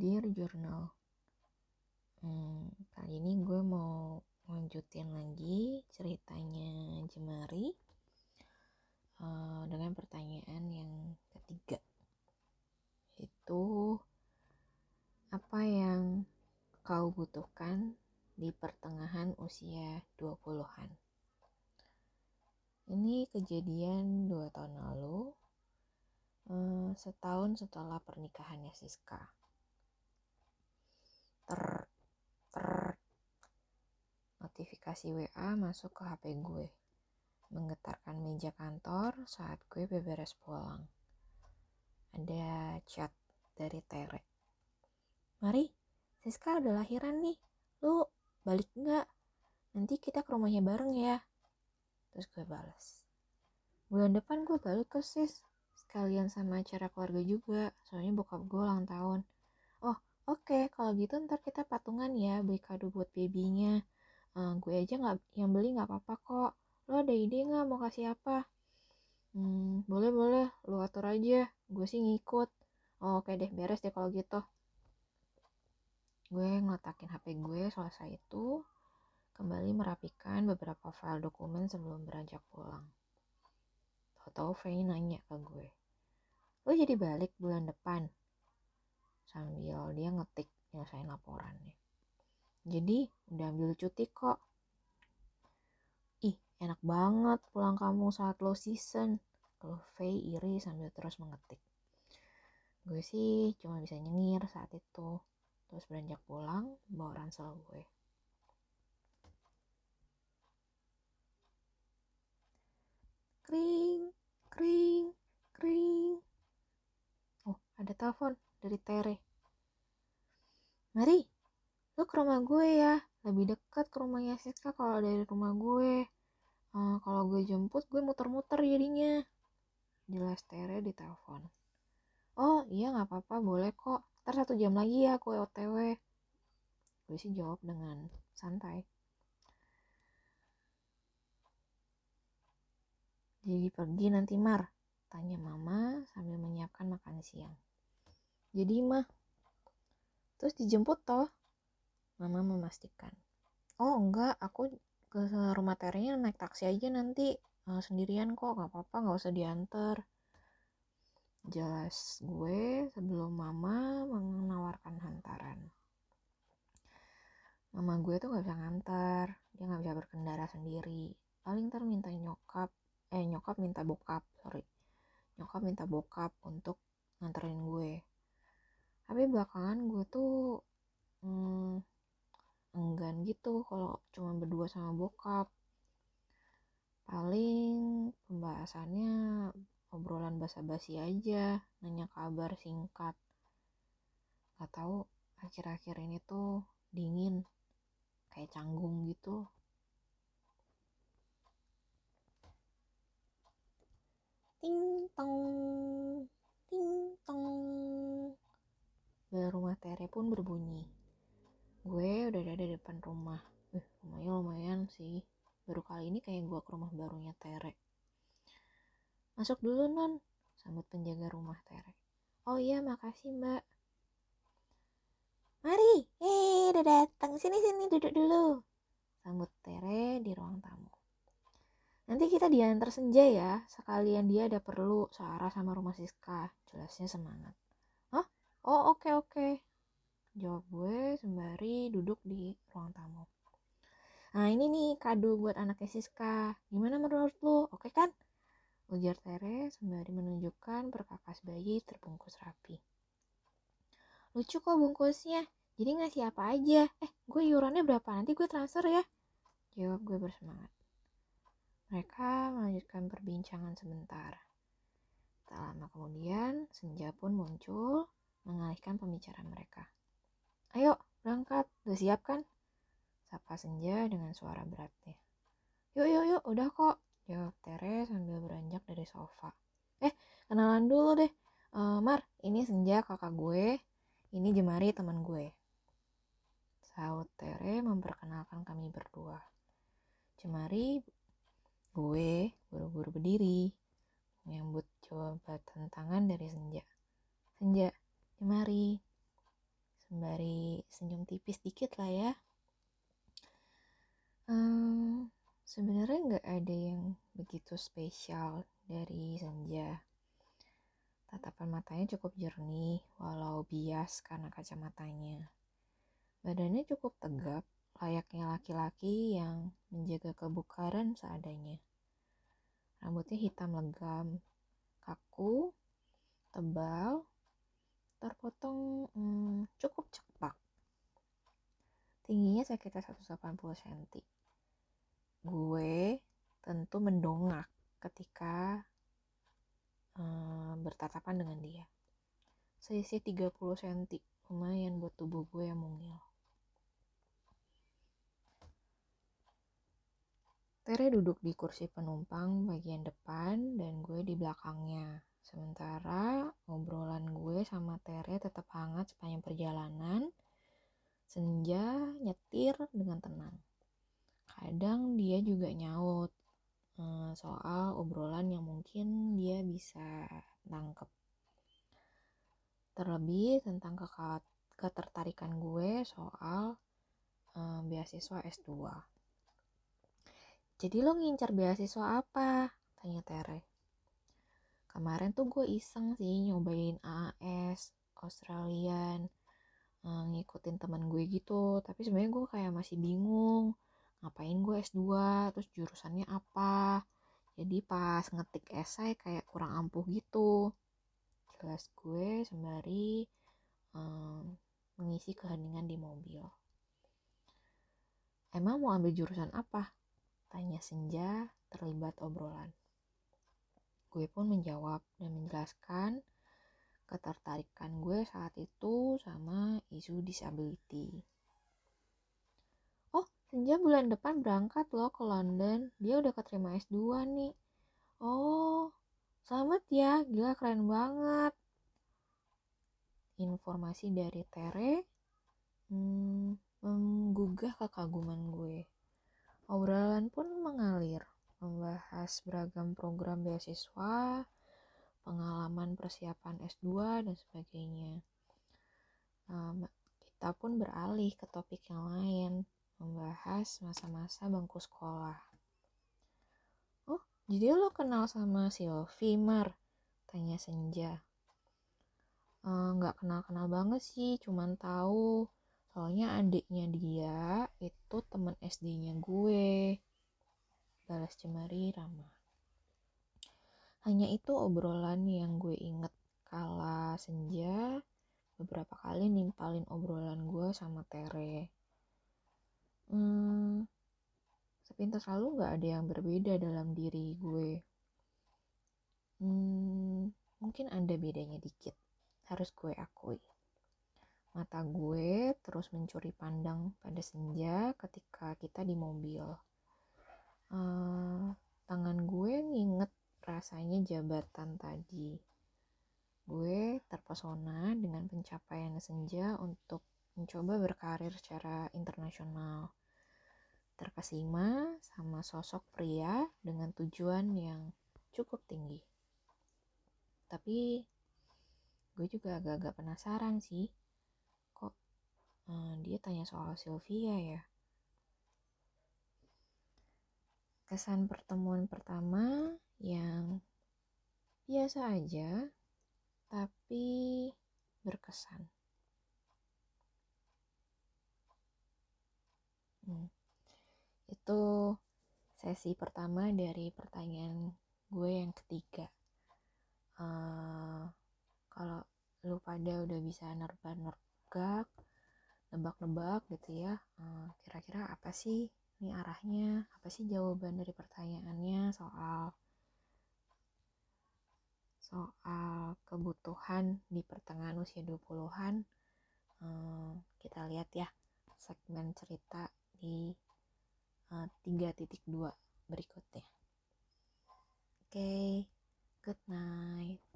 Dear Journal hmm, Kali ini gue mau lanjutin lagi ceritanya Jemari uh, Dengan pertanyaan yang ketiga. Itu Apa yang kau butuhkan di pertengahan usia 20-an Ini kejadian dua tahun lalu uh, setahun setelah pernikahannya Siska ter ter. Notifikasi WA masuk ke HP gue. Menggetarkan meja kantor saat gue beberes pulang. Ada chat dari Tere. Mari Siska udah lahiran nih. Lu balik nggak? Nanti kita ke rumahnya bareng ya. Terus gue balas bulan depan gue balik ke sis. Sekalian sama acara keluarga juga. Soalnya bokap gue ulang tahun. Oh Oke, kalau gitu ntar kita patungan ya beli kado buat babynya. Uh, gue aja nggak yang beli nggak apa-apa kok. Lo ada ide nggak mau kasih apa? Hmm, boleh boleh, lo atur aja. Gue sih ngikut. Oh, oke deh, beres deh kalau gitu. Gue ngeletakin HP gue selesai itu, kembali merapikan beberapa file dokumen sebelum beranjak pulang. Tahu-tahu Frey nanya ke gue, lo jadi balik bulan depan? Sambil dia ngetik nyelesain laporannya. Jadi udah ambil cuti kok. Ih enak banget pulang kamu saat low season. Kalau Faye iri sambil terus mengetik. Gue sih cuma bisa nyengir saat itu. Terus beranjak pulang bawa ransel gue. Kring kring kring. Oh ada telepon dari Tere. Mari, lu ke rumah gue ya. Lebih dekat ke rumahnya Siska kalau dari rumah gue. Uh, kalau gue jemput, gue muter-muter jadinya. Jelas Tere di telepon. Oh iya nggak apa-apa, boleh kok. Ntar satu jam lagi ya gue otw. Gue sih jawab dengan santai. Jadi pergi nanti Mar, tanya mama sambil menyiapkan makan siang. Jadi mah, terus dijemput toh? Mama memastikan. Oh enggak, aku ke rumah terenya naik taksi aja nanti uh, sendirian kok, nggak apa-apa, nggak usah diantar. Jelas gue sebelum mama menawarkan hantaran. Mama gue tuh nggak bisa ngantar, dia nggak bisa berkendara sendiri. Paling ntar minta nyokap, eh nyokap minta bokap, sorry. Nyokap minta bokap untuk nganterin gue tapi belakangan gue tuh hmm, gitu kalau cuma berdua sama bokap. Paling pembahasannya obrolan basa-basi aja nanya kabar singkat. Gak tahu akhir-akhir ini tuh dingin kayak canggung gitu. Ting tong ting tong bel rumah Tere pun berbunyi. Gue udah ada di depan rumah. Eh, rumahnya lumayan sih. Baru kali ini kayak gue ke rumah barunya Tere. Masuk dulu, Non. Sambut penjaga rumah Tere. Oh iya, makasih, Mbak. Mari, eh, udah datang. Sini-sini, duduk dulu. Sambut Tere di ruang tamu. Nanti kita diantar senja ya, sekalian dia ada perlu searah sama rumah Siska. Jelasnya semangat. Oh oke okay, oke. Okay. Jawab gue sembari duduk di ruang tamu. Nah ini nih kado buat anaknya Siska. Gimana menurut lu? Oke okay kan? Ujar Tere sembari menunjukkan perkakas bayi terbungkus rapi. Lucu kok bungkusnya. Jadi ngasih apa aja? Eh, gue iurannya berapa? Nanti gue transfer ya. Jawab gue bersemangat. Mereka melanjutkan perbincangan sebentar. Tak lama kemudian, Senja pun muncul mengalihkan pembicaraan mereka. Ayo, berangkat. Udah siap kan? Sapa Senja dengan suara beratnya. Yuk, yuk, yuk. Udah kok. Jawab Tere sambil beranjak dari sofa. Eh, kenalan dulu deh. Uh, Mar, ini Senja kakak gue. Ini Jemari teman gue. Saut Tere memperkenalkan kami berdua. Jemari, gue buru-buru berdiri. Menyambut jawaban tantangan dari Senja. Senja, Mari. sembari senyum tipis dikit lah ya um, sebenarnya nggak ada yang begitu spesial dari senja tatapan matanya cukup jernih walau bias karena kacamatanya. Badannya cukup tegap layaknya laki-laki yang menjaga kebukaran seadanya. Rambutnya hitam legam kaku tebal terpotong hmm, cukup cepak. Tingginya sekitar 180 cm gue tentu mendongak ketika um, bertatapan dengan dia. Selisih 30 cm, lumayan buat tubuh gue yang mungil. Tere duduk di kursi penumpang bagian depan dan gue di belakangnya. Sementara obrolan gue sama Tere tetap hangat sepanjang perjalanan. Senja nyetir dengan tenang kadang dia juga nyaut uh, soal obrolan yang mungkin dia bisa nangkep. Terlebih tentang ketertarikan gue soal uh, beasiswa S2 jadi lo ngincar beasiswa apa? tanya Tere. Kemarin tuh gue iseng sih nyobain AAS Australian uh, ngikutin teman gue gitu. Tapi sebenarnya gue kayak masih bingung ngapain gue S2 terus jurusannya apa. Jadi pas ngetik esai kayak kurang ampuh gitu. Jelas gue sembari um, mengisi keheningan di mobil. Emang mau ambil jurusan apa? tanya Senja terlibat obrolan. Gue pun menjawab dan menjelaskan ketertarikan gue saat itu sama isu disability Senja bulan depan berangkat loh ke London. Dia udah keterima S2 nih. Oh, selamat ya. Gila keren banget. Informasi dari Tere hmm, menggugah kekaguman gue. Obrolan pun mengalir, membahas beragam program beasiswa, pengalaman persiapan S2, dan sebagainya. Um, kita pun beralih ke topik yang lain, membahas masa-masa bangku sekolah. Oh, jadi lo kenal sama Silvi, Mar? Tanya Senja. Nggak e, kenal-kenal banget sih, cuman tahu. Soalnya adiknya dia itu temen SD-nya gue. Balas Cemari ramah. Hanya itu obrolan yang gue inget kala senja beberapa kali nimpalin obrolan gue sama Tere hmm, sepintas lalu nggak ada yang berbeda dalam diri gue. Hmm, mungkin ada bedanya dikit. Harus gue akui. Mata gue terus mencuri pandang pada senja ketika kita di mobil. Uh, tangan gue nginget rasanya jabatan tadi. Gue terpesona dengan pencapaian senja untuk mencoba berkarir secara internasional terkesima sama sosok pria dengan tujuan yang cukup tinggi. Tapi gue juga agak-agak penasaran sih, kok hmm, dia tanya soal Sylvia ya. Kesan pertemuan pertama yang biasa aja, tapi berkesan. Hmm itu sesi pertama dari pertanyaan gue yang ketiga. Uh, kalau lu pada udah bisa nerba-nerbak nebak-nebak gitu ya uh, kira-kira apa sih ini arahnya? Apa sih jawaban dari pertanyaannya soal soal kebutuhan di pertengahan usia 20-an uh, eh, kita lihat ya segmen cerita di 3.2 berikutnya. Oke, okay, good night.